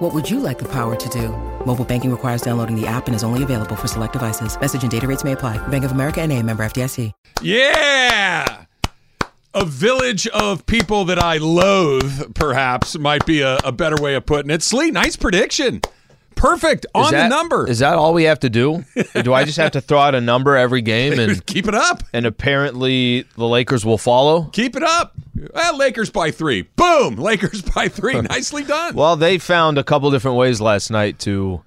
What would you like the power to do? Mobile banking requires downloading the app and is only available for select devices. Message and data rates may apply. Bank of America and a member FDIC. Yeah. A village of people that I loathe, perhaps, might be a, a better way of putting it. Slee, nice prediction. Perfect on Is that- the number. Is that all we have to do? do I just have to throw out a number every game and Keep it up. and apparently the Lakers will follow? Keep it up. Well, Lakers by three. Boom. Lakers by three. Nicely done. Well, they found a couple different ways last night to.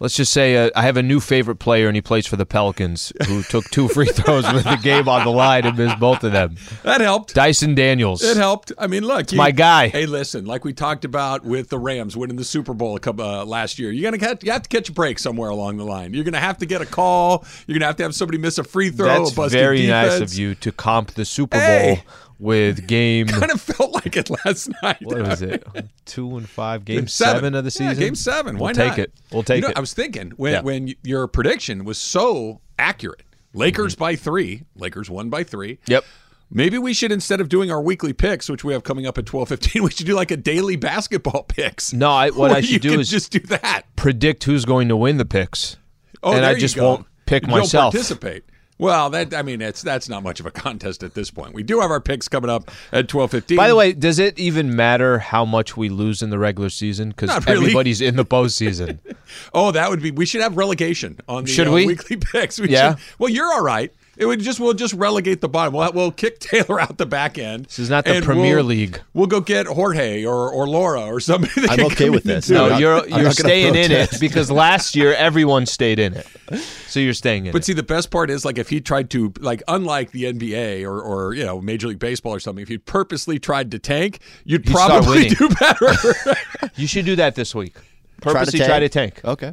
Let's just say uh, I have a new favorite player, and he plays for the Pelicans, who took two free throws with the game on the line and missed both of them. that helped. Dyson Daniels. It helped. I mean, look, you- my guy. Hey, listen, like we talked about with the Rams winning the Super Bowl a couple, uh, last year, you're gonna get, you have to catch a break somewhere along the line. You're gonna have to get a call. You're gonna have to have somebody miss a free throw. That's very defense. nice of you to comp the Super Hey. Bowl with game. Kind of felt like it last night. What was it? Two and five, game Seven. seven, of the Yeah, season. game seven. Why we'll take it. We'll take You know, it. I was thinking when Yeah. when your prediction was so accurate. Lakers Mm-hmm. by three. Lakers won by three. Yep. Maybe we should instead of doing our weekly picks, which we have coming up at twelve fifteen, we should do like a daily basketball picks. No, I, what I should do is just do that. predict who's going to win the picks. Oh, and I just won't pick You don't myself. participate. Well, that I mean, it's that's not much of a contest at this point. We do have our picks coming up at twelve fifteen. By the way, does it even matter how much we lose in the regular season? Because really. everybody's in the postseason. oh, that would be. We should have relegation on the Should uh, we? weekly picks. We Yeah. should- well, you're all right. It would just we'll just relegate the bottom. We'll, we'll kick Taylor out the back end. This is not the Premier League. We'll go get Jorge or or Laura or somebody. That I'm can okay come with in this. No, it. you're I'm you're staying in it because last year everyone stayed in it. So you're staying in it. But it. see, the best part is like if he tried to like, unlike the NBA or or you know Major League Baseball or something, if you purposely tried to tank, you'd He'd probably do better. You should do that this week. Try to Purposely tank? try to tank. Okay.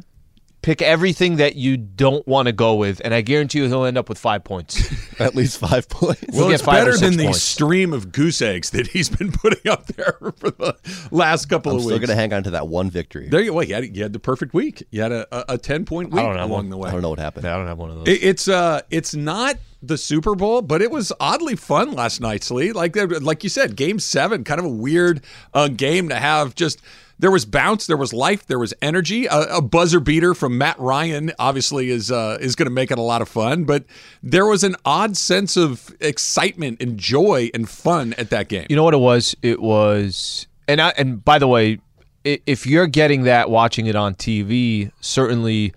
Pick everything that you don't want to go with, and I guarantee you he'll end up with five points. At least five points. well, get it's five or better six than the points. stream of goose eggs that he's been putting up there for the last couple I'm of still weeks. going to hang on to that one victory. There you go. You had, you had the perfect week. You had a, a, a ten point week don't have along one. the way. I don't know what happened. I don't have one of those. It- It's uh, it's not the Super Bowl, but it was oddly fun last night, Slee. Like like you said, Game Seven, kind of a weird uh, game to have. Just there was bounce, there was life, there was energy. A, a buzzer beater from Matt Ryan obviously is uh, is going to make it a lot of fun. But there was an odd sense of excitement and joy and fun at that game. You know what it was? It was, and I, and by the way, if you're getting that watching it on TV, certainly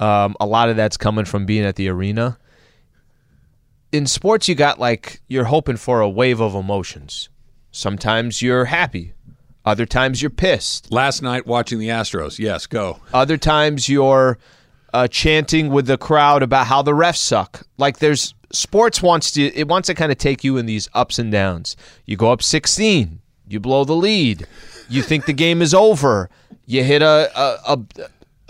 um, a lot of that's coming from being at the arena. In sports, you got like you're hoping for a wave of emotions. Sometimes you're happy, other times you're pissed, Last night watching the Astros, yes, go. other times you're uh, chanting with the crowd about how the refs suck. Like there's sports wants to it wants to kind of take you in these ups and downs. You go up 16, you blow the lead, you think the game is over, you hit a a, a,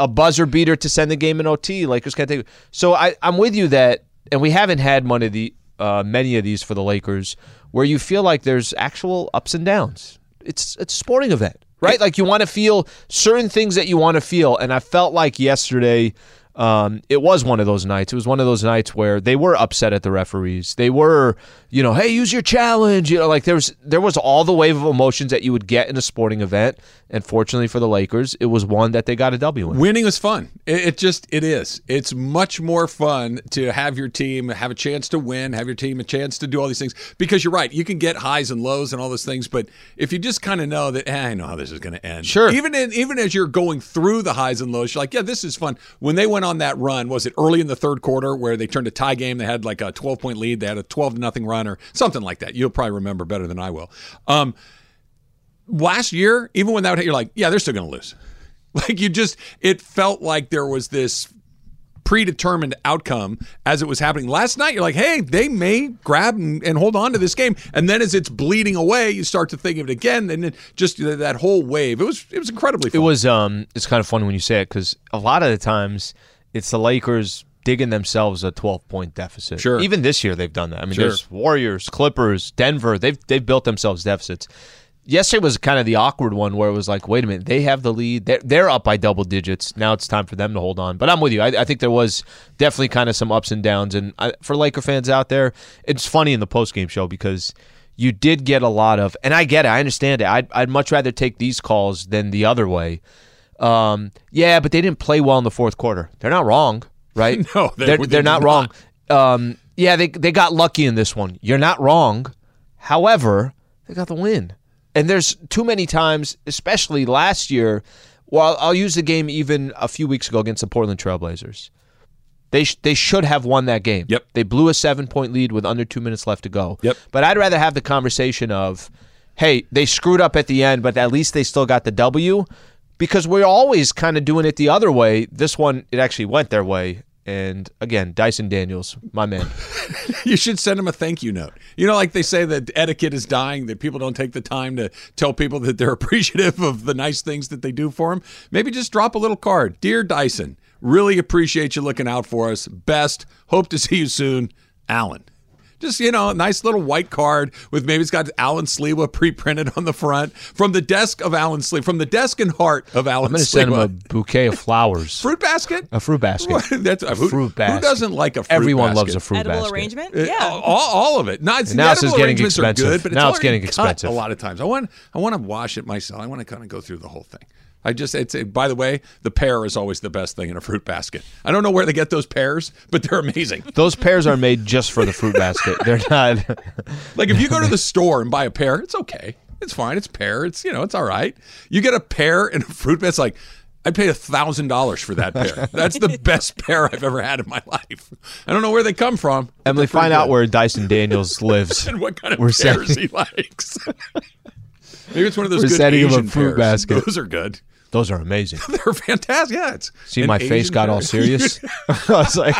a buzzer beater to send the game in OT. Lakers can't take. So I I'm with you that, and we haven't had one of the uh, many of these for the Lakers where you feel like there's actual ups and downs. It's it's a sporting event right? Like you want to feel certain things that you want to feel, and I felt like yesterday. Um, it was one of those nights. It was one of those nights where they were upset at the referees. They were, you know, hey, use your challenge. You know, like there was there was all the wave of emotions that you would get in a sporting event. And fortunately for the Lakers, it was one that they got a W in. Winning is fun. It, it just it is. It's much more fun to have your team have a chance to win, have your team a chance to do all these things. Because you're right, you can get highs and lows and all those things, but if you just kind of know that eh, I know how this is going to end. Sure. Even in, even as you're going through the highs and lows, you're like, yeah, this is fun. When they went on that run, was it early in the third quarter where they turned a tie game? They had like a 12 point lead. They had a 12 to nothing run or something like that. You'll probably remember better than I will. Um, last year, even when that hit, you're like, yeah, they're still going to lose. Like you just, it felt like there was this predetermined outcome as it was happening. Last night, you're like, hey, they may grab and, and hold on to this game. And then as it's bleeding away, you start to think of it again. And then just that whole wave. It was it was incredibly It was um it's kind of funny when you say it because a lot of the times it's the Lakers digging themselves a 12 point deficit. Sure. Even this year they've done that. I mean, Sure. there's Warriors, Clippers, Denver. They've they've built themselves deficits. Yesterday was kind of the awkward one where it was like, wait a minute, they have the lead. They're, they're up by double digits. Now it's time for them to hold on. But I'm with you. I, I think there was definitely kind of some ups and downs. And I, for Laker fans out there, it's funny in the postgame show because you did get a lot of, and I get it. I understand it. I'd, I'd much rather take these calls than the other way. Um, yeah, but they didn't play well in the fourth quarter. They're not wrong, right? No, they- they're, they they're did not wrong. Um, yeah, they they got lucky in this one. You're not wrong. However, they got the win. And there's too many times, especially last year. Well, I'll use the game even a few weeks ago against the Portland Trailblazers. They sh- they should have won that game. Yep. They blew a seven point lead with under two minutes left to go. Yep. But I'd rather have the conversation of, hey, they screwed up at the end, but at least they still got the W, because we're always kind of doing it the other way. This one, it actually went their way. And again, Dyson Daniels, my man. You should send him a thank you note. You know, like they say that etiquette is dying, that people don't take the time to tell people that they're appreciative of the nice things that they do for them. Maybe just drop a little card. Dear Dyson, really appreciate you looking out for us. Best. Hope to see you soon. Alan. Just, you know, a nice little white card with maybe it's got Alan Slewa pre printed on the front from the desk of Alan Slewa, from the desk and heart of Alan I'm going to send him a bouquet of flowers. fruit basket? A fruit basket. That's a who, fruit basket. Who doesn't like a fruit basket? Everyone basket? loves a fruit Edible basket. arrangement? Uh, Yeah. all, all of it. Not, And now it's the getting expensive. Good, but Now it's, it's getting expensive. A lot of times, I want I want to wash it myself. I want to kind of go through the whole thing. I just it's it, by the way, the pear is always the best thing in a fruit basket. I don't know where they get those pears, but they're amazing. Those pears are made just for the fruit basket. They're not. Like if you go to the store and buy a pear, it's okay. It's fine. It's pear. It's you know it's all right. You get a pear in a fruit basket. It's like I paid a thousand dollars for that pear. That's the best pear I've ever had in my life. I don't know where they come from. Emily, find out where Dyson Daniels lives. and what kind of We're pears sending- he likes. Maybe it's one of those good a Asian fruit pears. basket. Those are good. Those are amazing. They're fantastic. Yeah, it's See, my face Asian got all serious. I was like,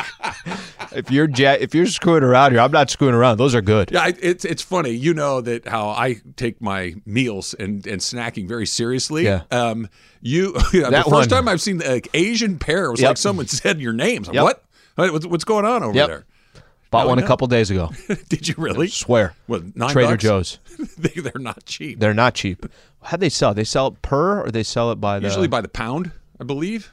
if you're ja- if you're screwing around here, I'm not screwing around. Those are good. Yeah, I- it's it's funny. You know that how I take my meals and, and snacking very seriously. Yeah. Um. You the That first one. time I've seen the Asian pear it was Yep. like someone said your names. Yep. What? What- What's, what's going on over Yep. there? Bought one a couple days ago. Did you really? Swear. What? Trader bucks? Joe's. they, they're not cheap. They're not cheap. How'd they sell? They sell it per or they sell it by the Usually by the pound, I believe.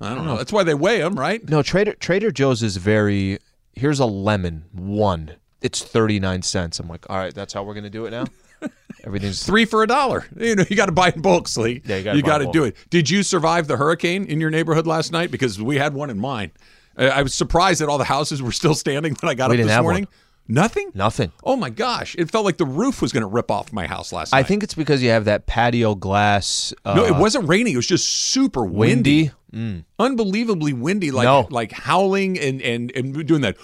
I don't know. Oh. That's why they weigh them, right? No, Trader Trader Joe's is very. Here's a lemon, one. It's thirty nine cents. I'm like, all right, that's how we're gonna do it now. Everything's three for a dollar. You know, you got to buy in bulk, Slee. Yeah, you gotta buy in gotta bulk. do it. Did you survive the hurricane in your neighborhood last night? Because we had one in mine. Uh, I was surprised that all the houses were still standing when I got We up didn't this have morning. one. Nothing. nothing. Oh my gosh! It felt like the roof was going to rip off my house last night. I think it's because you have that patio glass. Uh, no, it wasn't raining. It was just super windy, windy. unbelievably windy, like No. like howling and and and doing that.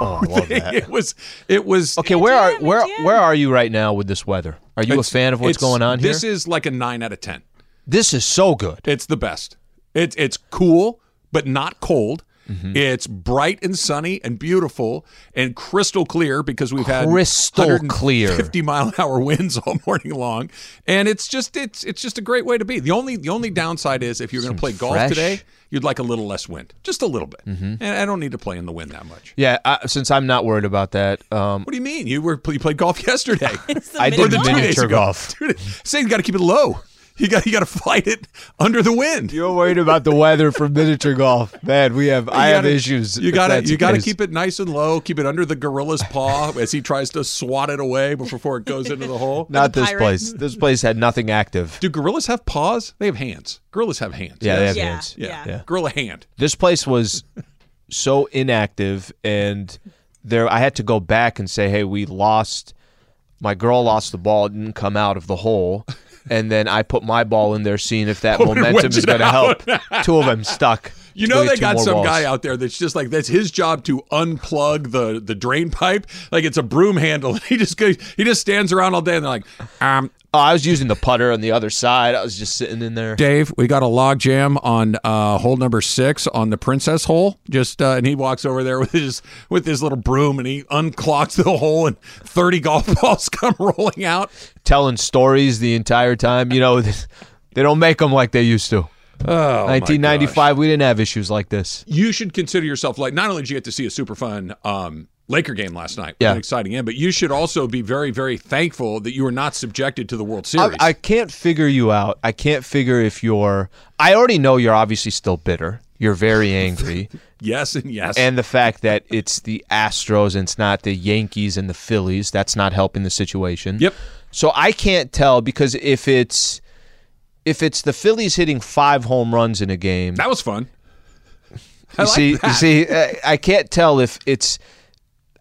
Oh, I love that. It was it was Okay, where are where where are you right now with this weather? Are you a fan of what's going on here? This is like a nine out of ten. this is so good. It's the best. It's it's cool, but not cold. Mm-hmm. It's bright and sunny and beautiful and crystal clear because we've had Crystal clear. 50 mile an hour winds all morning long, and it's just it's it's just a great way to be. The only the only downside is if you're going to play golf fresh. Mm-hmm. today, you'd like a little less wind, just a little bit. And I don't need to play in the wind that much. Yeah, I, since I'm not worried about that. Um, What do you mean? You were you played golf yesterday. It's the I did of two days miniature golf. Dude, say you got to keep it low. You got you got to fight it under the wind. You're worried about the weather for miniature golf, man. We have I You have gotta- issues. You got to you got to keep it nice and low. Keep it under the gorilla's paw as he tries to swat it away before it goes into the hole. Not the this pirate. place. This place had nothing active. Do gorillas have paws? They have hands. Gorillas have hands. Yeah, they have Yeah, hands. yeah. Yeah. Gorilla hand. This place was so inactive, and there I had to go back and say, "Hey, we lost. My girl lost the ball. It didn't come out of the hole." And then I put my ball in there, seeing if that momentum is going to help. Two of them stuck. You know they got some balls. guy out there that's just like that's his job to unplug the the drain pipe like it's a broom handle. He just goes, he just stands around all day and they're like, um, Oh, I was using the putter on the other side. I was just sitting in there. Dave, we got a log jam on uh, hole number six on the princess hole. Just uh, and he walks over there with his with his little broom and he unclogs the hole and thirty golf balls come rolling out. telling stories the entire time. You know, they don't make them like they used to. Oh, my 1995, we didn't have issues like this. you should consider yourself like not only did you get to see a super fun um, Laker game last night, Yeah. an exciting end, but you should also be very, very thankful that you were not subjected to the World Series. I, I can't figure you out. I can't figure if you're. I already know you're obviously still bitter. You're very angry. yes and yes. and the fact that it's the Astros and it's not the Yankees and the Phillies, that's not helping the situation. Yep. So I can't tell because if it's if it's the Phillies hitting five home runs in a game, that was fun. I you like see, that. you see, uh, I can't tell if it's.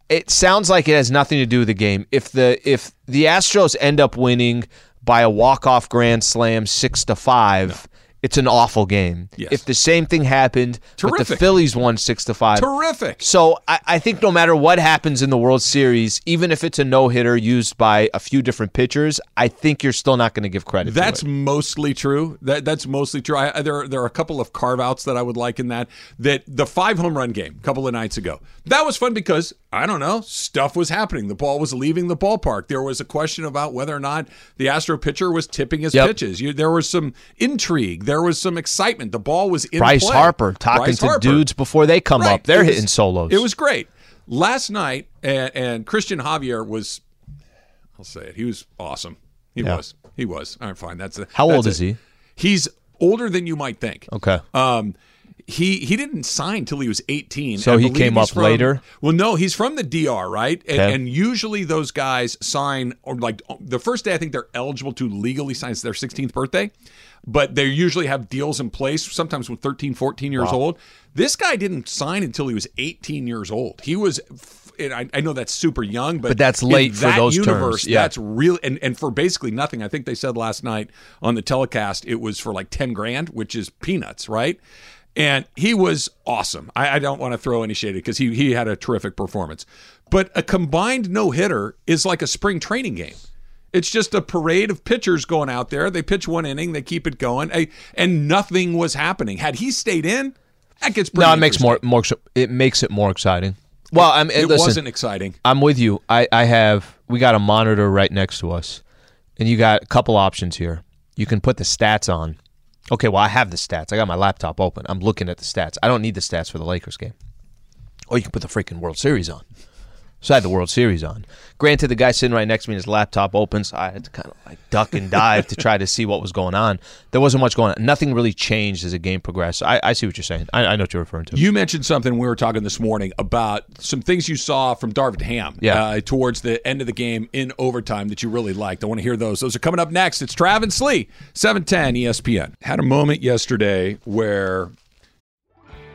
It sounds like it has nothing to do with the game. If the if the Astros end up winning by a walk off grand slam six to five, it's an awful game. Yes. If the same thing happened, but the Phillies won six to five, Terrific. so I, I think no matter what happens in the World Series, even if it's a no hitter used by a few different pitchers, I think you're still not going to give credit. That's to it. mostly true. That that's mostly true. I, there are- there are a couple of carve outs that I would like in that. That the five home run game a couple of nights ago that was fun because I don't know stuff was happening. The ball was leaving the ballpark. There was a question about whether or not the Astro pitcher was tipping his Yep. pitches. You, there was some intrigue. There was some excitement. The ball was in Bryce play. Harper talking Bryce to Harper. dudes before they come Right. up. They're was- hitting solos. It was great. Last night, and, and Cristian Javier was, I'll say it, he was awesome. He Yeah. was. He was. All right, fine. That's a, How that's old it. is he? He's older than you might think. Okay. Um, he he didn't sign till he was 18. So I he came up from- later? Well, no, he's from the DR, right? And, Okay. and usually those guys sign, or like the first day I think they're eligible to legally sign is their 16th birthday, but they usually have deals in place, sometimes with 13, 14 years old. This guy didn't sign until he was 18 years old. He was. And I, I know that's super young, but But that's late for that those terms, universe. yeah. That's real, and, and for basically nothing. I think they said last night on the telecast it was for like ten grand, which is peanuts, right? And he was awesome. I, I don't want to throw any shade because he he had a terrific performance. But a combined no hitter is like a spring training game. It's just a parade of pitchers going out there. They pitch one inning, they keep it going, and nothing was happening. Had he stayed in, that gets pretty no, it makes more more. It makes it more exciting. Well, I'm It listen, wasn't exciting. I'm with you. I, I have we got a monitor right next to us, and you got a couple options here. You can put the stats on. Okay, well I have the stats. I got my laptop open. I'm looking at the stats. I don't need the stats for the Lakers game. Or you can put the freaking World Series on. So I had the World Series on. Granted, the guy sitting right next to me, his laptop opens. I had to kind of like duck and dive to try to see what was going on. There wasn't much going on. Nothing really changed as the game progressed. I, I see what you're saying. I, I know what you're referring to. You mentioned something we were talking this morning about some things you saw from Darvin Ham Yeah. uh, towards the end of the game in overtime that you really liked. I want to hear those. Those are coming up next. It's Travis Slee, 710 ESPN. Had a moment yesterday where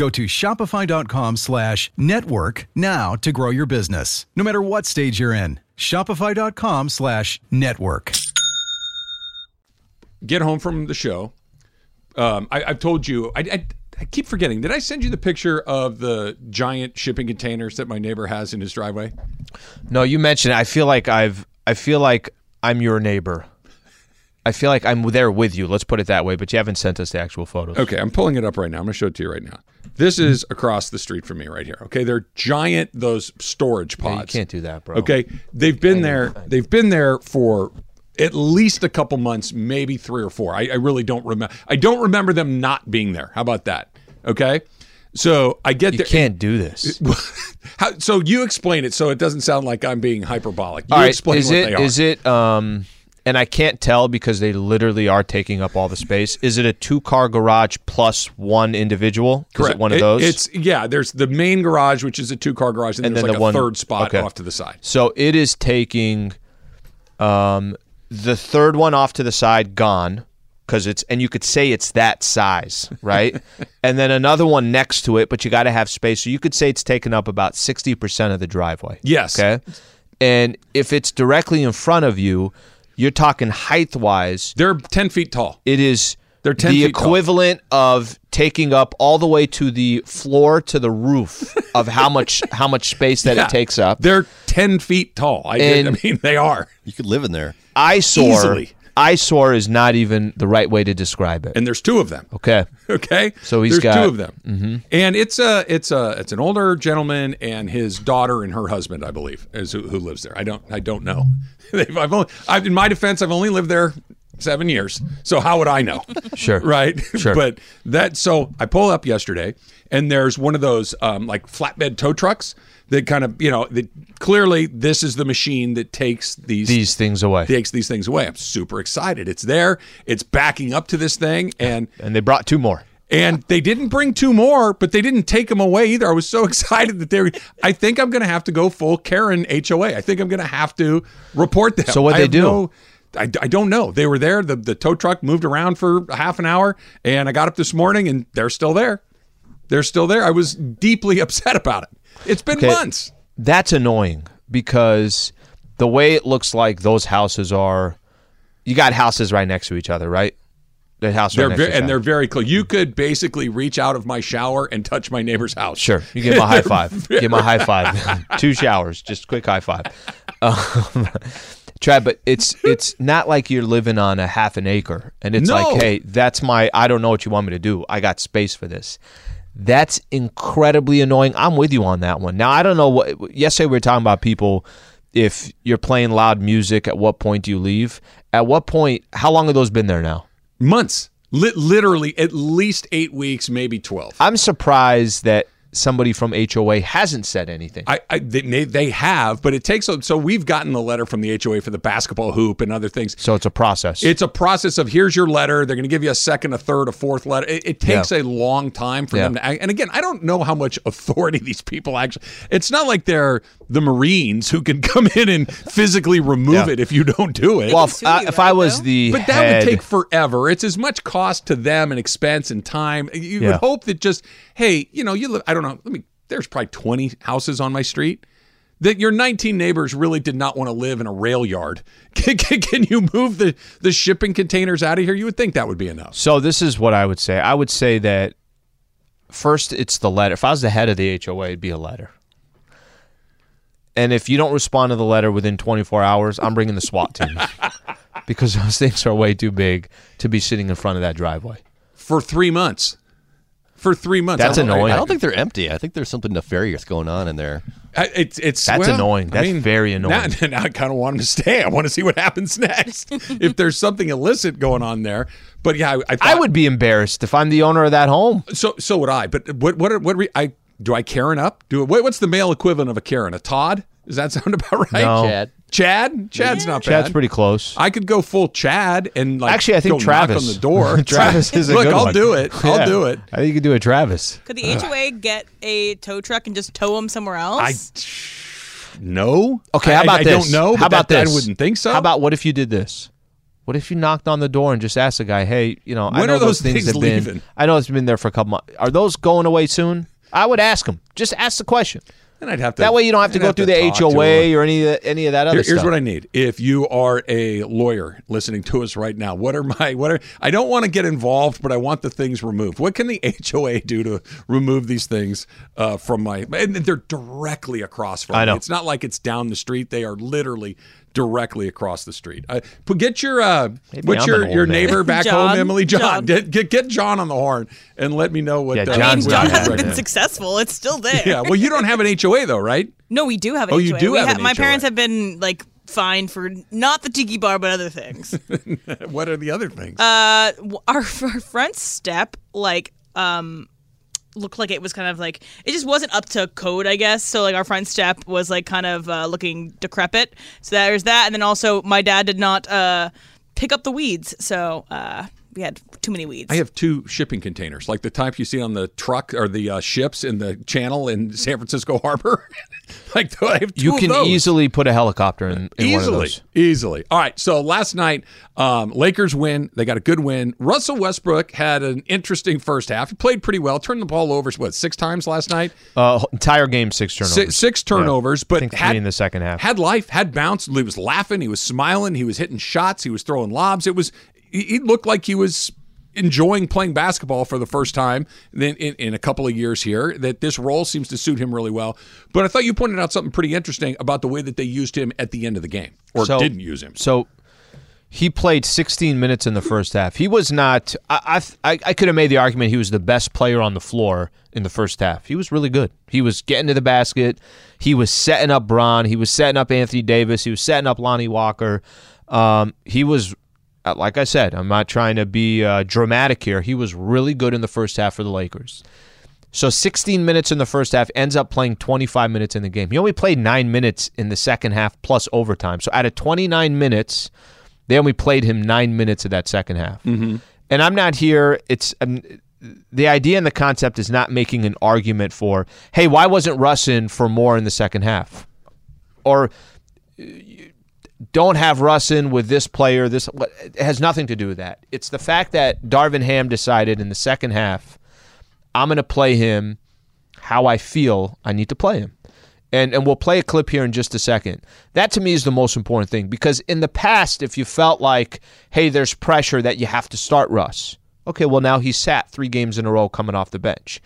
Go to shopify.com slash network now to grow your business, no matter what stage you're in. Shopify.com slash network. get home from the show, um, I, I've told you, I, I, I keep forgetting. Did I send you the picture of the giant shipping containers that my neighbor has in his driveway? No, you mentioned it. I feel like I've I feel like I'm your neighbor. I feel like I'm there with you. Let's put it that way, but you haven't sent us the actual photos. Okay, I'm pulling it up right now. I'm going to show it to you right now. This is across the street from me right here. Okay, they're giant those storage Yeah, pods. you can't do that, bro. Okay, they've been there. They've been there for at least a couple months, maybe three or four. I, I really don't remember. I don't remember them not being there. How about that? Okay, so I get You there. can't do this. How, so you explain it so it doesn't sound like I'm being hyperbolic. You All right, explain is what it they are. is it um and I can't tell because they literally are taking up all the space. Is it a two car garage plus one individual? Is it one of It- those? it's yeah. There's the main garage, which is a two car garage, and, And there's then like the a one- third spot okay. off to the side. so it is taking um, the third one off to the side, gone. Because it's and you could say it's that size, right? and then another one next to it, but you got to have space. So you could say it's taken up about sixty percent of the driveway. Yes. Okay. And if it's directly in front of you, you're talking height wise. They're ten feet tall. It is They're 10 the feet tall. equivalent of taking up all the way to the floor to the roof of how much how much space that Yeah. it takes up. They're ten feet tall. I, And- I mean, they are. You could live in there. eyesore Easily. Eyesore is not even the right way to describe it. And there's two of them. Okay. Okay, So he's there's got- two of them, mm-hmm. and it's a it's a it's an older gentleman and his daughter and her husband, I believe, is who, who lives there. I don't I don't know. I've only I've, in my defense, I've only lived there seven years, so how would I know? Sure. right? Sure. but that so I pull up yesterday, and there's one of those um, like flatbed tow trucks that kind of you know that clearly this is the machine that takes these These things away. takes these things away. I'm super excited. It's there. It's backing up to this thing, and and they brought two more. and they didn't bring two more, but they didn't take them away either. I was so excited that they were. I think I'm going to have to go full Karen HOA. I think I'm going to have to report them. So what'd they do? no- I, I don't know. They were there. The, the tow truck moved around for half an hour, and I got up this morning, and they're still there. They're still there. I was deeply upset about it. It's been Okay. months. That's annoying because the way it looks like those houses are you got houses right next to each other, right? The house right They're ve- and they're very close. You could basically reach out of my shower and touch my neighbor's house. Sure. You give him a high five. Give him a high five. Two showers, just quick high five. Um, Trav, but it's it's not like you're living on a half an acre and it's No. like, hey, that's my I don't know what you want me to do. I got space for this. That's incredibly annoying. I'm with you on that one. Now I don't know what yesterday we were talking about people if you're playing loud music, at what point do you leave? At what point how long have those been there now? Months. Li- literally at least eight weeks, maybe 12. I'm surprised that somebody from HOA hasn't said anything. I, I they, they have, but it takes a, so we've gotten the letter from the HOA for the basketball hoop and other things. so it's a process. It's a process of here's your letter. They're going to give you a second, a third, a fourth letter. It, it takes a long time for Yeah. them to. act. And again, I don't know how much authority these people actually. It's not like they're the Marines who can come in and physically remove Yeah. it if you don't do it. Well, if, sue I, if I was the But that head, would take forever. It's as much cost to them and expense and time. You Yeah. would hope that just, hey, you know, you live, I don't know, let me, there's probably 20 houses on my street. That your 19 neighbors really did not want to live in a rail yard. Can, can, can you move the, the shipping containers out of here? You would think that would be enough. so this is what I would say. I would say that first, it's the letter. If I was the head of the HOA, it'd be a letter. And if you don't respond to the letter within 24 hours, I'm bringing the SWAT team because those things are way too big to be sitting in front of that driveway. For three months. For three months. That's I annoying. I don't think they're empty. I think there's something nefarious going on in there. I- It's it's That's well, annoying. I That's very annoying. Now, now I kind of want him to stay. I want to see what happens next. if there's something illicit going on there, but yeah, I, I, I would be embarrassed if I'm the owner of that home. So so would I. But what what are- what are I do I Karen up? Do what, what's the male equivalent of a Karen? A Todd? Does that sound about right? No. Chad. Chad? Chad's not bad. Chad's pretty close. I could go full Chad and like Actually, I think go Travis knock on the door. Travis is a Look, good I'll one. do it. I'll Yeah. do it. I think you could do a Travis. Could the HOA get a tow truck and just tow them somewhere else? I no. Okay, how about I, this? I don't know. How about that, this? I wouldn't think so. How about what if you did this? What if you knocked on the door and just asked the guy, "Hey, you know, I know are those things things have been. I know it's been there for a couple months. Are those going away soon?" I would ask him. Just ask the question. And I'd have to. That way, you don't have to I'd go through the talk to him. HOA or any of the, any of that other Here- here's stuff. what I need. If you are a lawyer listening to us right now, what are my what are I don't want to get involved, but I want the things removed. What can the HOA do to remove these things uh, from my? And they're directly across from I know. me. It's not like it's down the street. They are literally directly across the street. Uh, get your uh, Maybe what's I'm your an old your man. neighbor back John. home, Emily John. John. Get, get get John on the horn and let me know what. Yeah, uh, I John's mean, not John happy. hasn't been recommend. successful. It's still there. Yeah, well, you don't have an HOA though, right? No, we do have an Oh, HOA. you do We have ha- an My HOA. parents have been like fined for not the tiki bar, but other things. what are the other things? uh, w- our, our front step, like, um, looked like it was kind of like it just wasn't up to code, I guess. So like our front step was like kind of uh, looking decrepit. So there's that, and then also my dad did not uh, pick up the weeds, so uh, we had too many weeds. I have two shipping containers, like the type you see on the truck or the uh, ships in the channel in San Francisco Harbor. like I have two You can easily put a helicopter in, in one of easily, easily. All right. So last night, um, Lakers win. They got a good win. Russell Westbrook had an interesting first half. He played pretty well. Turned the ball over what six times last night. Uh, entire game six turnovers. Six, six turnovers, I but think had in the second half. Had life, had bounce. He was laughing. He was smiling. He was hitting shots. He was throwing lobs. It was. He looked like he was enjoying playing basketball for the first time then in, in a couple of years here that this role seems to suit him really well but i thought you pointed out something pretty interesting about the way that they used him at the end of the game or So- didn't use him So he played 16 minutes in the first half. He was not. I I, I could have made the argument he was the best player on the floor in the first half. He was really good. He was getting to the basket. He was setting up Brown. He was setting up Anthony Davis. He was setting up Lonnie Walker. Um, he was. Uh, Like I said, I'm not trying to be uh, dramatic here. He was really good in the first half for the Lakers. So 16 minutes in the first half ends up playing 25 minutes in the game. He only played nine minutes in the second half plus overtime. So out of 29 minutes, they only played him nine minutes of that second half. Mm-hmm. And I'm not here. It's um, the idea and the concept is not making an argument for, hey, why wasn't Russ in for more in the second half, or uh, don't have Russ in with this player. This has nothing to do with that. It's the fact that Darvin Ham decided in the second half, I'm going to play him how I feel I need to play him. And and we'll play a clip here in just a second. That to me is the most important thing because in the past if you felt like hey there's pressure that you have to start Russ. Okay, well now he's sat 3 games in a row coming off the bench.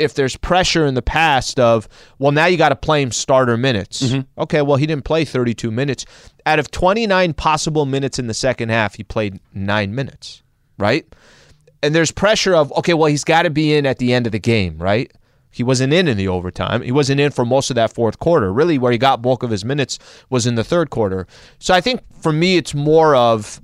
If there's pressure in the past of well now you got to play him starter minutes. Mm-hmm. Okay, well he didn't play 32 minutes. Out of 29 possible minutes in the second half, he played 9 minutes, right? and there's pressure of okay, well he's got to be in at the end of the game, right? He wasn't in in the overtime. He wasn't in for most of that fourth quarter. Really, where he got bulk of his minutes was in the third quarter. So I think for me, it's more of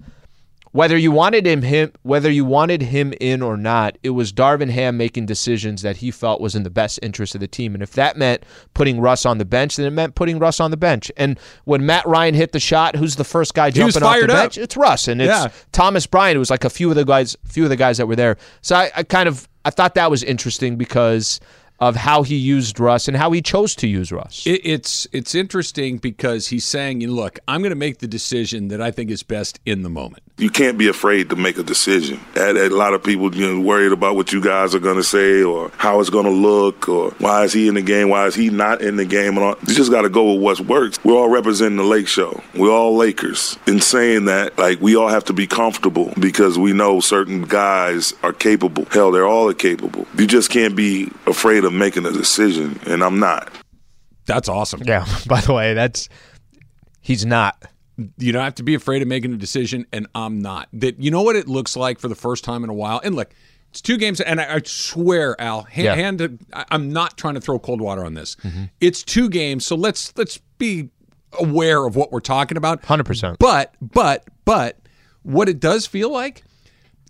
whether you wanted him, him whether you wanted him in or not. It was Darvin Ham making decisions that he felt was in the best interest of the team, and if that meant putting Russ on the bench, then it meant putting Russ on the bench. And when Matt Ryan hit the shot, who's the first guy jumping off the up. bench? It's Russ, and it's Yeah. Thomas Bryant. It was like a few of the guys, few of the guys that were there. So I, I kind of I thought that was interesting because of how he used Russ and how he chose to use Russ. It, it's it's interesting because he's saying, you know, "Look, I'm going to make the decision that I think is best in the moment." you can't be afraid to make a decision. And a lot of people you know, worried about what you guys are going to say or how it's going to look or why is he in the game, why is he not in the game. And all. You just got to go with what works. We're all representing the Lake Show. We're all Lakers. In saying that, like we all have to be comfortable because we know certain guys are capable. Hell, they're all capable. You just can't be afraid of making a decision, and I'm not. That's awesome. yeah. By the way, that's he's not. You don't have to be afraid of making a decision, and I'm not. That you know what it looks like for the first time in a while. And look, it's two games, and I, I swear, Al, hand, Yeah. hand to, I- I'm not trying to throw cold water on this. It's two games, so let's let's be aware of what we're talking about. 100%. But but but what it does feel like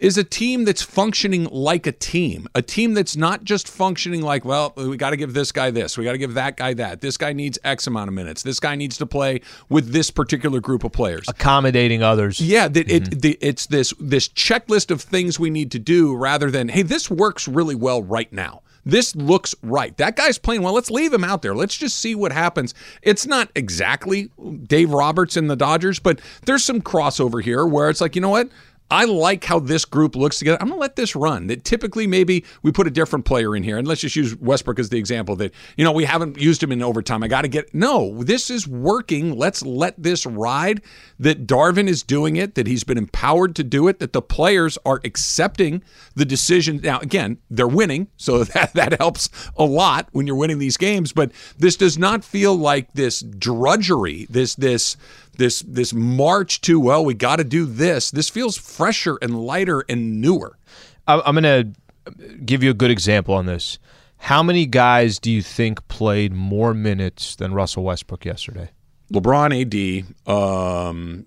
is a team that's functioning like a team. A team that's not just functioning like, well, we got to give this guy this, we got to give that guy that. This guy needs X amount of minutes. This guy needs to play with this particular group of players. Accommodating others. Yeah, that it mm-hmm. the, it's this this checklist of things we need to do rather than hey, this works really well right now. This looks right. That guy's playing well. Let's leave him out there. Let's just see what happens. It's not exactly Dave Roberts and the Dodgers, but there's some crossover here where it's like, you know what? I like how this group looks together. I'm going to let this run. That typically maybe we put a different player in here, and let's just use Westbrook as the example. That you know we haven't used him in overtime. I got to get no. This is working. Let's let this ride. That Darvin is doing it. That he's been empowered to do it. That the players are accepting the decision. Now again, they're winning, so that that helps a lot when you're winning these games. But this does not feel like this drudgery. This this this this march to well we got to do this this feels fresher and lighter and newer I- I'm going to give you a good example on this. How many guys do you think played more minutes than Russell Westbrook yesterday? lebron ad um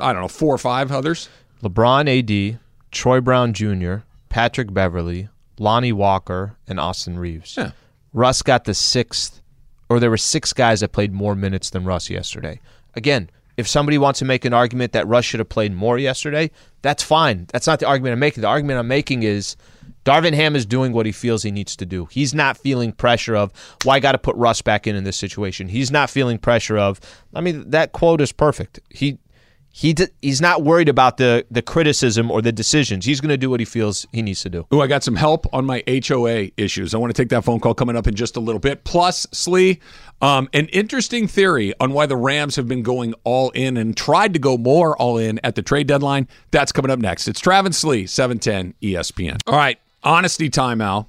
i don't know four or five others LeBron AD, Troy Brown Jr., Patrick Beverley, Lonnie Walker, and Austin Reaves. Yeah. Russ got the sixth, or there were six guys that played more minutes than Russ yesterday. Again, if somebody wants to make an argument that Russ should have played more yesterday, that's fine. That's not the argument I'm making. The argument I'm making is Darvin Ham is doing what he feels he needs to do. He's not feeling pressure of, well, I got to put Russ back in in this situation. He's not feeling pressure of, I mean, that quote is perfect. He he d- he's not worried about the the criticism or the decisions. He's going to do what he feels he needs to do. Oh, I got some help on my HOA issues. I want to take that phone call coming up in just a little bit. Plus, Slee, um, an interesting theory on why the Rams have been going all in and tried to go more all in at the trade deadline. That's coming up next. It's Travis Slee, 710 ESPN. All right, honesty time, Al.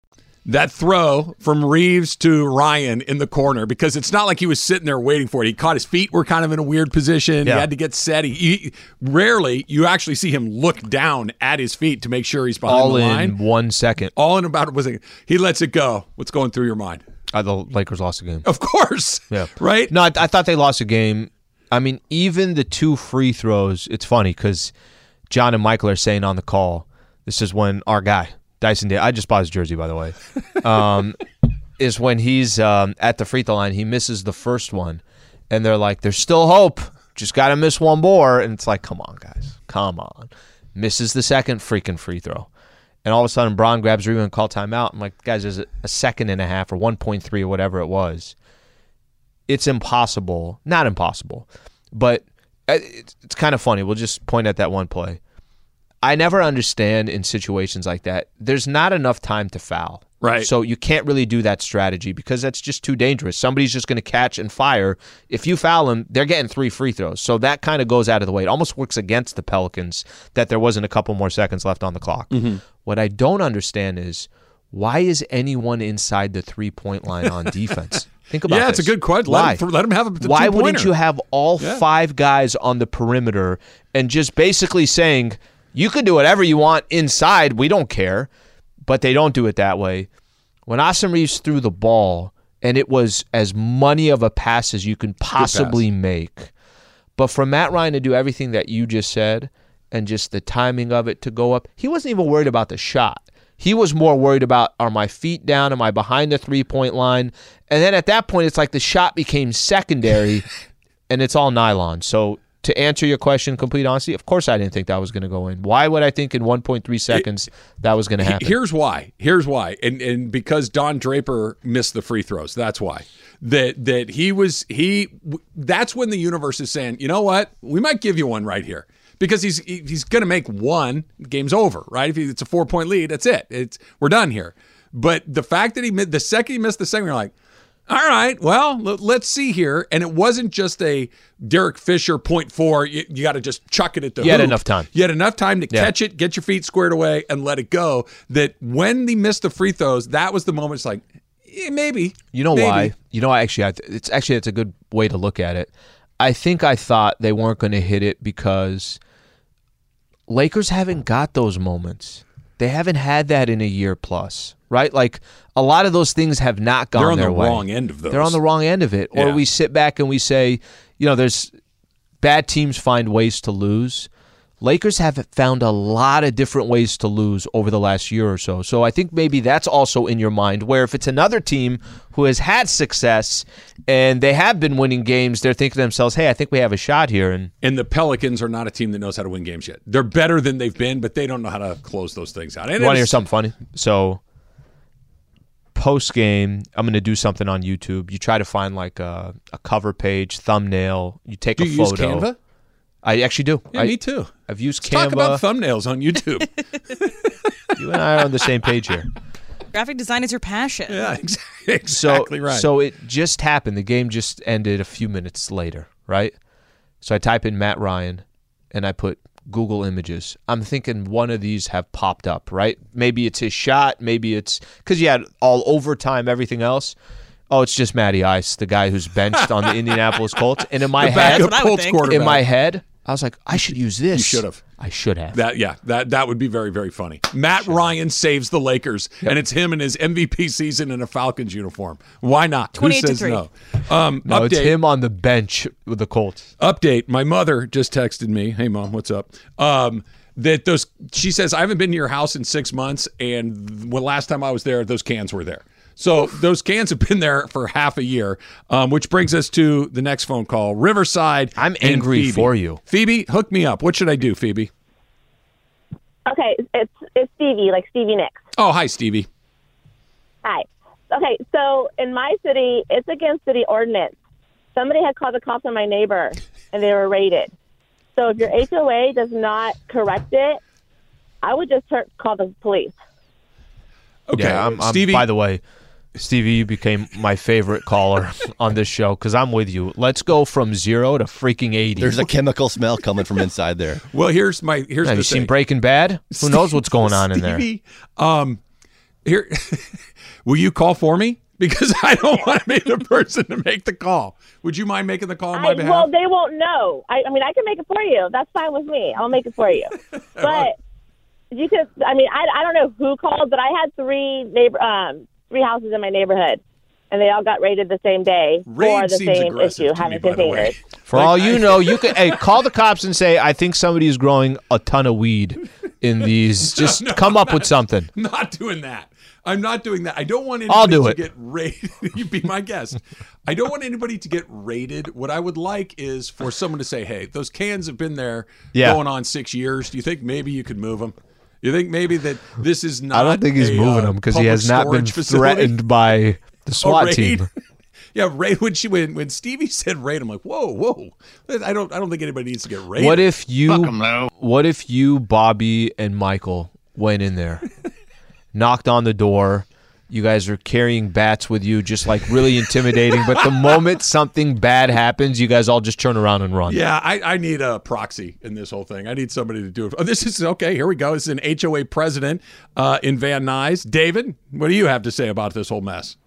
That throw from Reaves to Ryan in the corner because it's not like he was sitting there waiting for it. He caught his feet were kind of in a weird position. Yeah. He had to get set. He, he- rarely you actually see him look down at his feet to make sure he's behind All the in line. one second. All in about was it? He lets it go. What's going through your mind? Uh, the Lakers lost the game. Of course. Yeah. Right. No, I, I thought they lost a game. I mean, even the two free throws. It's funny because John and Michael are saying on the call. This is when our guy Dyson Day. I just bought his jersey, by the way. Um, is when he's um, at the free throw line. He misses the first one, and they're like, "There's still hope. Just got to miss one more." And it's like, "Come on, guys, come on." Misses the second freaking free throw. And all of a sudden, Brown grabs Rebound and call timeout. I'm like, guys, there's a, second and a half or 1.3 or whatever it was it's impossible. Not impossible, but uh, it's, it's kind of funny. We'll just point at that one play. I never understand in situations like that. There's not enough time to foul. Right. So you can't really do that strategy because that's just too dangerous. Somebody's just going to catch and fire. If you foul them, they're getting three free throws. So that kind of goes out of the way. It almost works against the Pelicans that there wasn't a couple more seconds left on the clock. Mm-hmm. What I don't understand is why is anyone inside the three point line on defense? Think about Yeah, it's a good question. Why? Let him, let him have a Why wouldn't you have all Yeah. five guys on the perimeter and just basically saying, you can do whatever you want inside, we don't care. But they don't do it that way. When Austin Reaves threw the ball, and it was as money of a pass as you can possibly make. But for Matt Ryan to do everything that you just said and just the timing of it to go up, he wasn't even worried about the shot. He was more worried about are my feet down? Am I behind the three point line? And then at that point, it's like the shot became secondary and it's all nylon. So to answer your question, complete honesty, of course I didn't think that was going to go in. Why would I think in 1.3 seconds that was going to happen? Here's why. Here's why. And and because Don Draper missed the free throws. That's why. That that he was he that's when the universe is saying, "You know what? We might give you one right here." Because he's he's going to make one, game's over, right? If he- it's a 4-point lead, that's it. It's we're done here. But the fact that he the second he missed the second, you're like, all right, well, let's see here. And it wasn't just a Derek Fisher point four. You, you got to just chuck it at the You had enough time. You had enough time to Yeah. catch it, get your feet squared away, and let it go. That when they missed the free throws, that was the moment. It's like, eh, maybe. You know maybe. why? You know, I actually, I it's actually it's a good way to look at it. I think I thought they weren't going to hit it because Lakers haven't got those moments. They haven't had that in a year plus, right? Like a lot of those things have not gone They're on their the way. wrong end of those. They're on the wrong end of it. Or Yeah. we sit back and we say, you know, there's bad teams find ways to lose. Lakers have found a lot of different ways to lose over the last year or so. So I think maybe that's also in your mind where if it's another team who has had success and they have been winning games, they're thinking to themselves, "Hey, I think we have a shot here." And And the Pelicans are not a team that knows how to win games yet. They're better than they've been, but they don't know how to close those things out. And you want to hear something funny? So post game, I'm going to do something on YouTube. You try to find like a, a cover page, thumbnail. You take Do a you use photo. Canva? I actually do. Yeah, I, me too. I've used Let's Canva. Talk about thumbnails on YouTube. you and I are on the same page here. Graphic design is your passion. yeah, exactly. So, exactly right. so it just happened. The game just ended a few minutes later, right? So I type in Matt Ryan and I put Google Images. I'm thinking one of these have popped up, right? Maybe it's his shot. Maybe it's because you had all overtime, everything else. Oh, it's just Matty Ice, the guy who's benched on the Indianapolis Colts. And in my the head, backup what I would Colts quarterback. in my head, I was like, I should use this. You should have. I should have. That yeah, that that would be very very funny. Matt Ryan saves the Lakers, and it's him in his MVP season in a Falcons uniform. Why not? Who 28 to says three. no? Um, no, update. it's him on the bench with the Colts. Update. My mother just texted me. Hey mom, what's up? Um, that those she says I haven't been to your house in six months, and when last time I was there, those cans were there. So those cans have been there for half a year, um, which brings us to the next phone call. Riverside. I'm angry Phoebe. for you. Phoebe. Hook me up. What should I do, Phoebe? Okay, it's it's Stevie, like Stevie Nicks. Oh, hi, Stevie. Hi. Okay, so in my city, it's against city ordinance. Somebody had called the cops on my neighbor, and they were raided. So if your HOA does not correct it, I would just tur- call the police. Okay, Yeah, I'm, I'm, Stevie. By the way, Stevie, you became my favorite caller on this show because I'm with you. Let's go from zero to freaking eighty. There's a chemical smell coming from inside there. well, here's my here's Have the you seen. Breaking Bad? Who knows what's going on in there? Stevie, um, here, will you call for me? Because I don't want to be the person to make the call. Would you mind making the call on my I, behalf? well, they won't know. I, I mean, I can make it for you. That's fine with me. I'll make it for you. but you could. I mean, I, I don't know who called, but I had three neighbor um, three houses in my neighborhood, and they all got raided the same day for the seems same aggressive issue, to me, having by the way. containers. For Like, all you know, you could hey call the cops and say, "I think somebody is growing a ton of weed in these." Just come up with something. Not doing that. I'm not doing that. I don't want I'll do to it. get raided. you be my guest. I don't want anybody to get raided. What I would like is for someone to say, "Hey, those cans have been there Yeah. going on six years. Do you think maybe you could move them? You think maybe that this is not? I don't think he's a, moving uh, them because he has not been facility? threatened by the A SWAT team. yeah, raid. When she when when Stevie said raid, I'm like, whoa, whoa. I don't I don't think anybody needs to get raided. What if you? What if you, Bobby, and Michael went in there, knocked on the door? You guys are carrying bats with you, just like really intimidating. But the moment something bad happens, you guys all just turn around and run. Yeah, I, I need a proxy in this whole thing. I need somebody to do it. Oh, this is okay. Here we go. This is an HOA president uh, in Van Nuys. David, what do you have to say about this whole mess?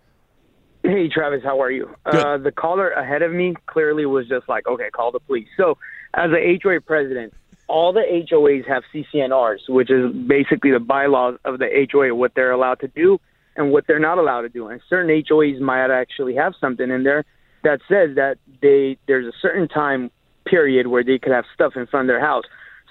Hey, Travis, how are you? Good. Uh, the caller ahead of me clearly was just like, okay, call the police. So, as a HOA president, all the HOAs have CC&Rs, which is basically the bylaws of the HOA, what they're allowed to do and what they're not allowed to do. And certain HOAs might actually have something in there that says that they there's a certain time period where they could have stuff in front of their house.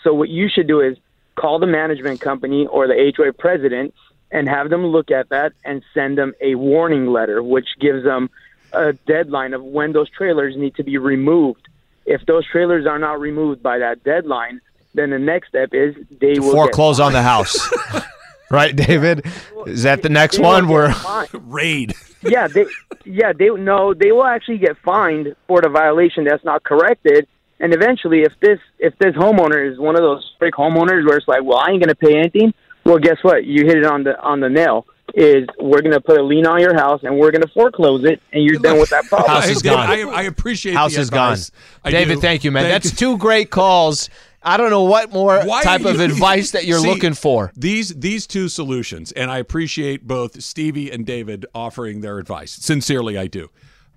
So what you should do is call the management company or the HOA president and have them look at that and send them a warning letter, which gives them a deadline of when those trailers need to be removed. If those trailers are not removed by that deadline, then the next step is they will Foreclose on the house, right, David? Is that the next they one? get Where. Raid. yeah, they yeah they no they will actually get fined for the violation that's not corrected. And eventually, if this if this homeowner is one of those fake homeowners where it's like, well, I ain't gonna pay anything. Well, guess what? You hit it on the on the nail. Is we're gonna put a lien on your house and we're gonna foreclose it, and you're done with that problem. House I, is David, gone. I, I appreciate house the is gone. I David, do. thank you, man. Thank That's you. two great calls. I don't know what more Why type of advice that you're See, looking for. These these two solutions, and I appreciate both Stevie and David offering their advice. Sincerely, I do.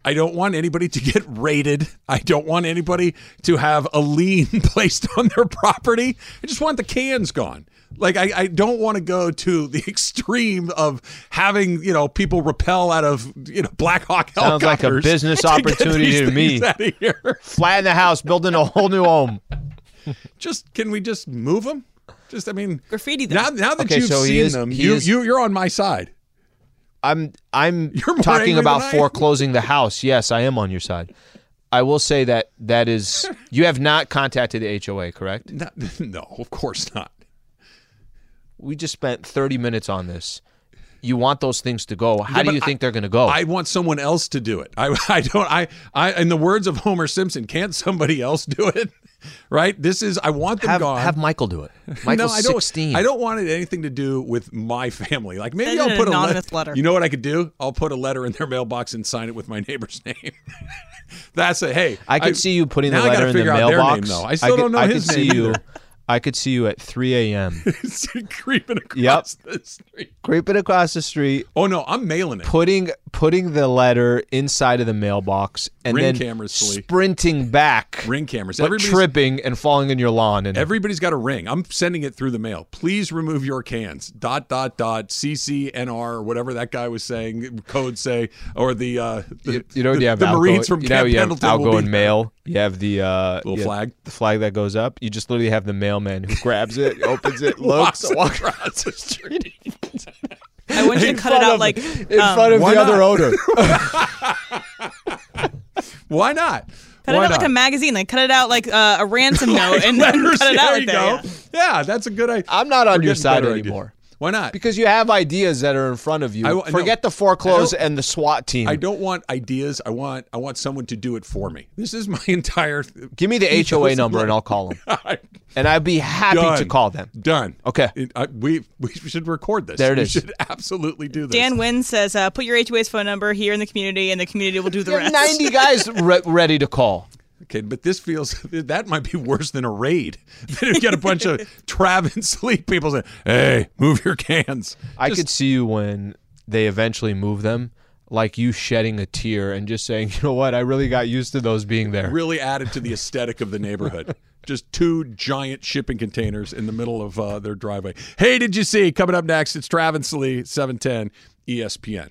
I don't want anybody to get raided. I don't want anybody to have a lien placed on their property. I just want the cans gone. Like I, I don't want to go to the extreme of having you know people repel out of you know Black Hawk Sounds like a business opportunity these to me. things Out of here. Flatten the house, building a whole new home. just can we just move them? Just I mean, graffiti them. now now that Okay, you've so seen is- them, you is- you you're on my side. I'm I'm You're talking about than I am. foreclosing the house. Yes, I am on your side. I will say that that is you have not contacted the HOA, correct? No, no, of course not. We just spent 30 minutes on this. You want those things to go. How Yeah, do you I- think they're going to go? I want someone else to do it. I, I don't. I, I. In the words of Homer Simpson, can't somebody else do it? Right. This is. I want them have, gone. have Michael do it. Michael's no, I don't, 16. I don't want it anything to do with my family. Like maybe Send I'll an put a anonymous letter. You know what I could do? I'll put a letter in their mailbox and sign it with my neighbor's name. That's a hey. I could see you putting the now I letter in the figure their mailbox. name, though. I still could, don't know I his could name see you. either. I could see you at 3 a.m. creeping across the street. creeping across the street, Oh no, I'm mailing it. putting putting the letter inside of the mailbox, and Ring then cameras, sprinting back, Ring cameras. but Everybody's- tripping and falling in your lawn. And Everybody's got a ring. I'm sending it through the mail. Please remove your cans. Dot dot dot CC&R or whatever that guy was saying. Code say or the uh, the, you, you know the, you have the Marines from you know Camp you have Pendleton will outgoing be- mail. You have the uh, Little you flag? the flag that goes up. You just literally have the mailman who grabs it, opens it, Walks looks, walks across the street. I want you to cut it out of- like in um, front of why the other not? owner. Why not? Cut it Why out like a magazine. Like cut it out like uh, a ransom note, and then Letters, cut it out there like you that. go. yeah. Yeah. that's a good idea. I'm not on We're your side anymore. Why not? Because you have ideas that are in front of you. I w- no. Forget the foreclose and the SWAT team. I don't want ideas. I want I want someone to do it for me. This is my entire. Give me the HOA number and I'll call them, and I'd be happy to call them. Done. Okay. It- I- we we should record this. There it we is. should absolutely do this. Dan Wynn says, uh, "Put your HOA's phone number here in the community, and the community will do the rest." 90 guys re- ready to call. Okay, but this feels that might be worse than a raid. Then you get a bunch of Trav and Sleep people saying, "Hey, move your cans." I Just- could see you when they eventually move them, like you shedding a tear and just saying, you know what, I really got used to those being there. really added to the aesthetic of the neighborhood. Just two giant shipping containers in the middle of uh, their driveway. Hey, did you see? Coming up next, it's Travis Lee, 710 ESPN.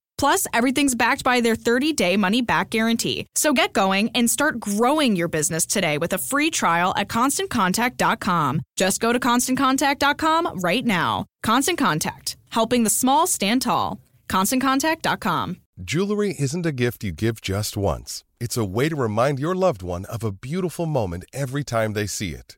Plus, everything's backed by their 30 day money back guarantee. So get going and start growing your business today with a free trial at constantcontact.com. Just go to constantcontact.com right now. Constant Contact, helping the small stand tall. ConstantContact.com. Jewelry isn't a gift you give just once. It's a way to remind your loved one of a beautiful moment every time they see it.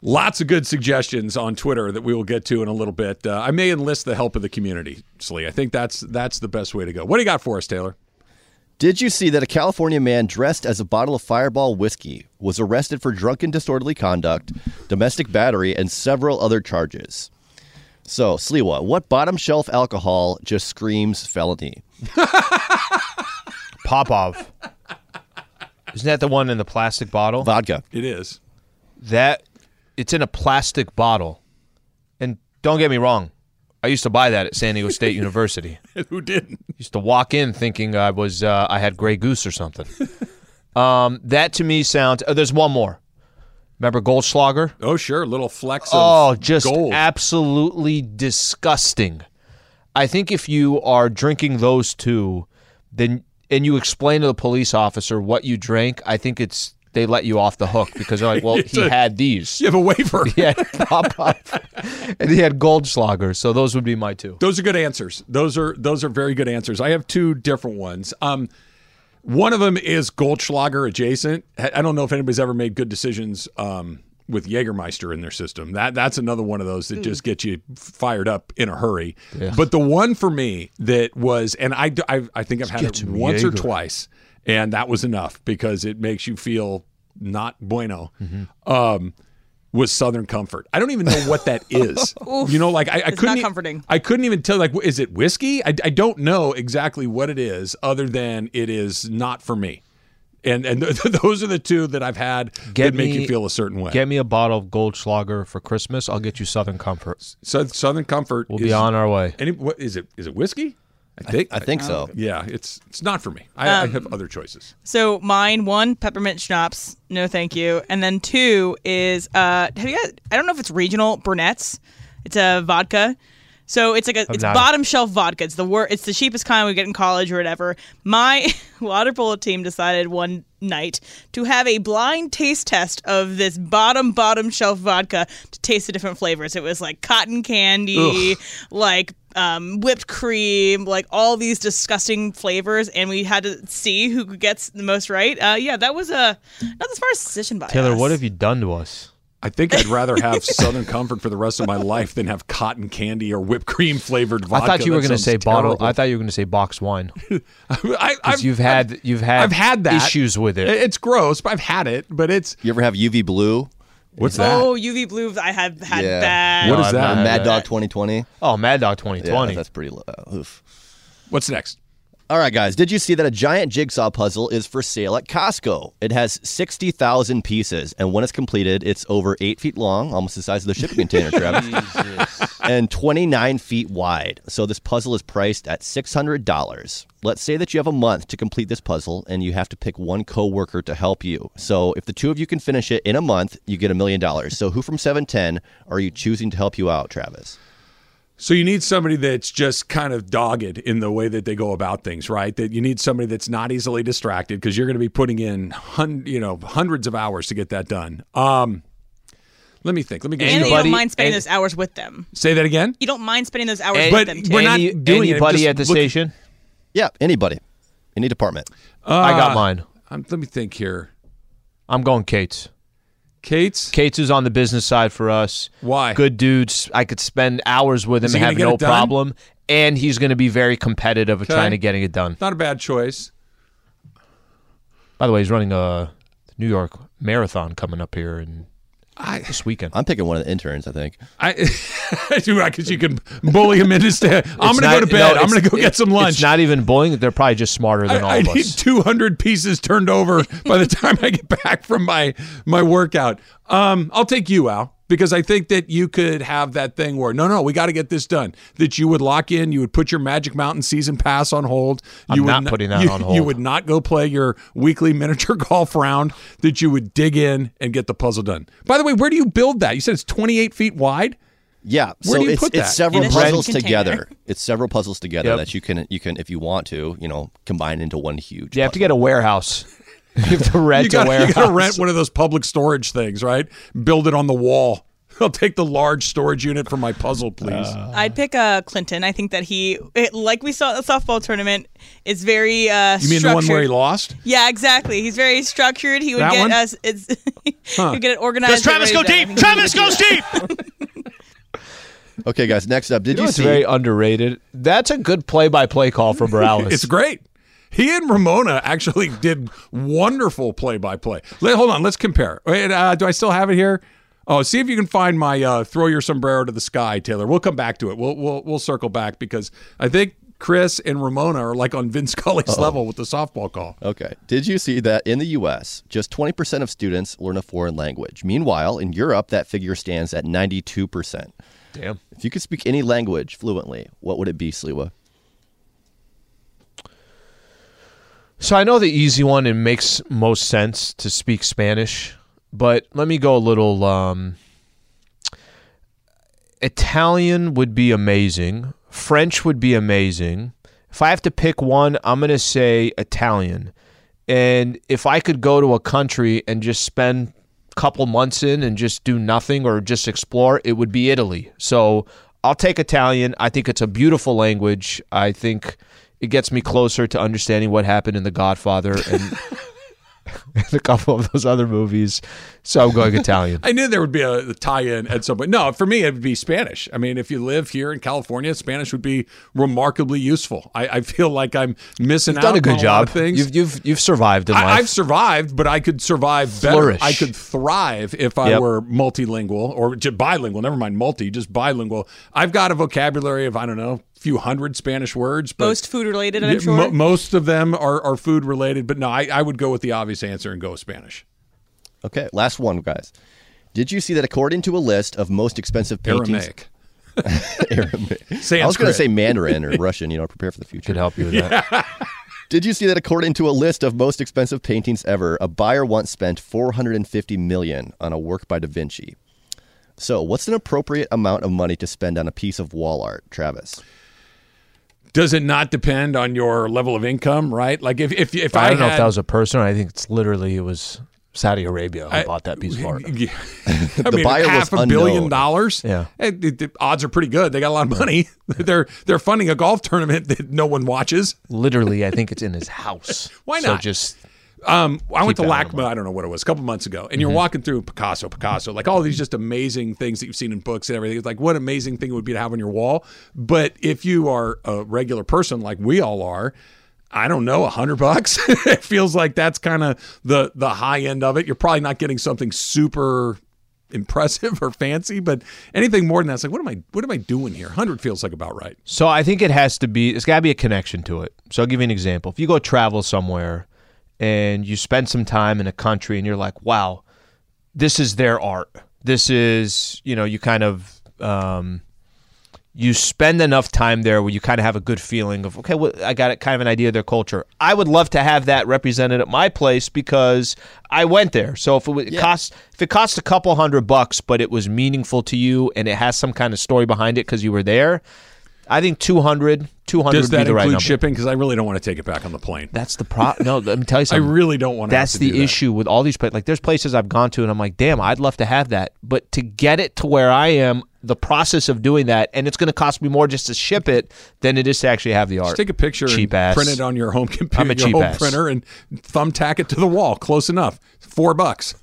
Lots of good suggestions on Twitter that we will get to in a little bit. Uh, I may enlist the help of the community, Slee. I think that's that's the best way to go. What do you got for us, Taylor? Did you see that a California man dressed as a bottle of Fireball whiskey was arrested for drunken disorderly conduct, domestic battery, and several other charges? So, Sliwa, what bottom shelf alcohol just screams felony? Popov. Isn't that the one in the plastic bottle? Vodka. It is. That it's in a plastic bottle. And don't get me wrong, I used to buy that at San Diego State University. Who didn't? Used to walk in thinking I was uh, I had Grey Goose or something. um, that to me sounds. Oh, there's one more. Remember Goldschlager? Oh, sure. Little of Oh, just gold. absolutely disgusting. I think if you are drinking those two, then and you explain to the police officer what you drank, I think it's they let you off the hook because they're like, well, he a- had these. You have a waiver. Popov, and he had Goldschlager. So those would be my two. Those are good answers. Those are those are very good answers. I have two different ones. Um, one of them is Goldschlager adjacent. I don't know if anybody's ever made good decisions um, with Jägermeister in their system. That that's another one of those that just gets you fired up in a hurry. Yeah. But the one for me that was, and I I, I think I've had it once or twice, and that was enough because it makes you feel not bueno. Mm-hmm. Um, was Southern Comfort. I don't even know what that is. you know, like I, I It's couldn't not comforting. I couldn't even tell. Like, is it whiskey? I, I don't know exactly what it is, other than it is not for me. And and those are the two that I've had that make you feel a certain way. Get me a bottle of Goldschlager for Christmas. I'll get you Southern Comfort. So, Southern Comfort. We'll is, be on our way. Any, what is it? Is it whiskey? I think. I think so. Yeah, it's it's not for me. I, I Um, have other choices. So mine, one peppermint schnapps, no thank you, and then two is uh, have you guys? I don't know if it's regional Burnett's. It's a vodka. So it's like a it's not- bottom shelf vodka. It's the wor- It's the cheapest kind we get in college or whatever. My water polo team decided one night to have a blind taste test of this bottom bottom shelf vodka to taste the different flavors. It was like cotton candy, like um, whipped cream, like all these disgusting flavors, and we had to see who gets the most right. Uh, yeah, that was a not the far as decision by Taylor, us. what have you done to us? I think I'd rather have Southern Comfort for the rest of my life than have cotton candy or whipped cream flavored vodka. I thought you were going to sounds say bottle. I thought you were going to say box wine. I, Because I've, you've had you've had I've had that issues with it. It's gross, but I've had it. But it's You ever have UV blue? What's that? Oh, UV blue. I have had Yeah. bad. What is that? not Mad. Dog 2020. Oh, Mad Dog Yeah, 2020. that's pretty low. Uh, oof. What's next? All right, guys. Did you see that a giant jigsaw puzzle is for sale at Costco? It has 60,000 pieces, and when it's completed, it's over eight feet long, almost the size of the shipping container, Travis, and 29 feet wide. So this puzzle is priced at $600. Let's say that you have a month to complete this puzzle, and you have to pick one coworker to help you. So if the two of you can finish it in a month, you get a million dollars. So who from 710 are you choosing to help you out, Travis? So you need somebody that's just kind of dogged in the way that they go about things, right? That you need somebody that's not easily distracted because you're going to be putting in hun- you know hundreds of hours to get that done. Um, let me think. Let me get And you Anybody- don't mind spending any- those hours with them. say that again. You don't mind spending those hours Any- with But them. we're Too. not Any- doing anybody just at the look- station? Yeah, anybody, any department. I got Uh, mine. Um, let me think here. I'm going Kate's. Kate's. Kate's is on the business side for us. Why? Good dudes. I could spend hours with him and have no problem. And he's going to be very competitive of Okay. trying to getting it done. Not a bad choice. By the way, he's running a New York marathon coming up here in I this weekend. I'm picking one of the interns, I think. I do right because you can bully him into stay. I'm going to go to bed. no, I'm going to go it- get some lunch. It's not even bullying. They're probably just smarter than all I, I of need us. 200 pieces turned over by the time I get back from my my workout. Um, I'll take you, Al, because I think that you could have that thing where no, no, we got to get this done. That you would lock in, you would put your Magic Mountain season pass on hold. I'm You would not putting that you, on You would not go play your weekly miniature golf round. That you would dig in and get the puzzle done. By the way, where do you build that? You said it's 28 feet wide. Yeah, Where so do you it's put it's several In puzzles container. together. It's several puzzles together Yep. that you can you can if you want to, you know, combine into one huge. You have to get a warehouse. You have to rent You got a warehouse. to rent one of those public storage things, right? Build it on the wall. I'll take the large storage unit for my puzzle, please. I'd pick uh, Clinton. I think that he, it, like we saw at the softball tournament, is very. Uh, you mean the one where he lost? Yeah, exactly. He's very structured. He would That get one? us. It's he would get it organized. Does Travis go deep? Travis goes deep. Okay, guys. Next up, did You know you what's see? very underrated? That's a good play-by-play call for Morales. It's great. He and Ramona actually did wonderful play-by-play. Hold on, let's compare. Wait, uh, do I still have it here? Oh, see if you can find my uh, "Throw Your Sombrero to the Sky," Taylor. We'll come back to it. We'll we'll we'll circle back because I think Chris and Ramona are like on Vin Scully's level with the softball call. Okay. Did you see that in the U.S., just 20% of students learn a foreign language? Meanwhile, in Europe, that figure stands at 92%. Damn. If you could speak any language fluently, what would it be, Sliwa? So I know the easy one and makes most sense to speak Spanish, but let me go a little. Um, Italian would be amazing. French would be amazing. If I have to pick one, I'm going to say Italian. And if I could go to a country and just spend a couple months in and just do nothing or just explore, it would be Italy. So I'll take Italian. I think it's a beautiful language. I think it gets me closer to understanding what happened in The Godfather and, and a couple of those other movies. So I'm going Italian. I knew there would be a, a tie-in at some point. No, for me, it would be Spanish. I mean, if you live here in California, Spanish would be remarkably useful. I, I feel like I'm missing You've out done a good on job. of things. You've, you've you've survived in life. I, I've survived, but I could survive better. Flourish. I could thrive if I Yep. were multilingual or bilingual. Never mind multi, just bilingual. I've got a vocabulary of I don't know, a few hundred Spanish words. But Most food related, I'm Yeah, sure. mo- most of them are, are food related. But no, I, I would go with the obvious answer and go Spanish. Okay, last one, guys. Did you see that according to a list of most expensive paintings? Aramaic. Aramaic. I was going to say Mandarin or Russian, you know, prepare for the future. Could help you with that. Did you see that according to a list of most expensive paintings ever, a buyer once spent 450 million on a work by Da Vinci? So, what's an appropriate amount of money to spend on a piece of wall art, Travis? Does it not depend on your level of income, right? Like if if if I I, don't know if that was a person. I think it's literally it was Saudi Arabia who bought that piece of art. Yeah. I The mean, buyer half was a billion dollars. Yeah. Eh, the, the odds are pretty good. They got a lot of money. they're they're funding a golf tournament that no one watches. Literally, I think it's in his house. Why not? So just Um, I went to Keep out of LACMA. I don't know what it was, a couple months ago, and Mm-hmm. you're walking through Picasso, Picasso, like all these just amazing things that you've seen in books and everything. It's like what amazing thing it would be to have on your wall. But if you are a regular person like we all are. I don't know, a hundred bucks. it feels like that's kind of the the high end of it. You're probably not getting something super impressive or fancy, but anything more than that, it's like, what am I what am I doing here? Hundred feels like about right. So I think it has to be. it's got to be a connection to it. So I'll give you an example. If you go travel somewhere and you spend some time in a country and you're like, wow, this is their art. This is you know you kind of um, you spend enough time there where you kind of have a good feeling of okay, well, I got it, kind of an idea of their culture. I would love to have that represented at my place because I went there. So if it, it costs if it costs a couple hundred bucks, but it was meaningful to you and it has some kind of story behind it because you were there, I think 200, 200 Does would be that the right include number. shipping? Because I really don't want to take it back on the plane. That's the pro. No, let me tell you something. I really don't want to. That's to the do that. issue with all these places. Like, there's places I've gone to, and I'm like, damn, I'd love to have that, but to get it to where I am, the process of doing that, and it's going to cost me more just to ship it than it is to actually have the art. Just take a picture cheap and ass. print it on your home computer, your home ass. printer, and thumbtack it to the wall. Close enough. Four bucks.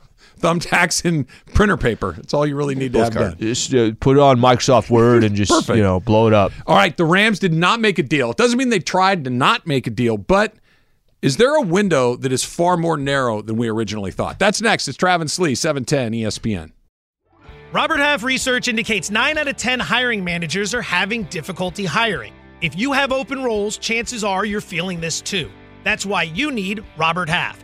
Thumbtacks and printer paper. That's all you really need to have done. Just uh, put it on Microsoft Word and just Perfect. you know blow it up. All right, the Rams did not make a deal. It doesn't mean they tried to not make a deal, but is there a window that is far more narrow than we originally thought? That's next. It's Travis Lee, E 710 ESPN. Robert Half research indicates 9 out of 10 hiring managers are having difficulty hiring. If you have open roles, chances are you're feeling this too. That's why you need Robert Half.